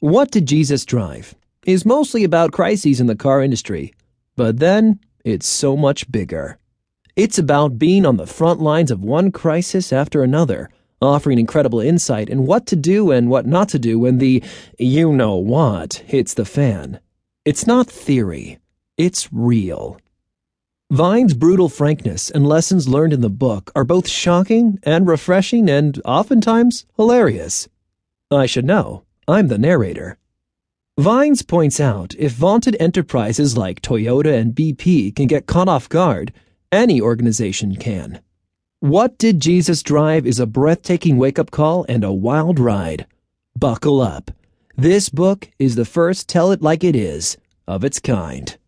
What Did Jesus Drive? is mostly about crises in the car industry, but then it's so much bigger. It's about being on the front lines of one crisis after another, offering incredible insight in what to do and what not to do when the you know what hits the fan. It's not theory, it's real. Vines' brutal frankness and lessons learned in the book are both shocking and refreshing and oftentimes hilarious. I should know. I'm the narrator. Vines points out if vaunted enterprises like Toyota and BP can get caught off guard, any organization can. What Did Jesus Drive is a breathtaking wake up call and a wild ride. Buckle up. This book is the first Tell It Like It Is of its kind.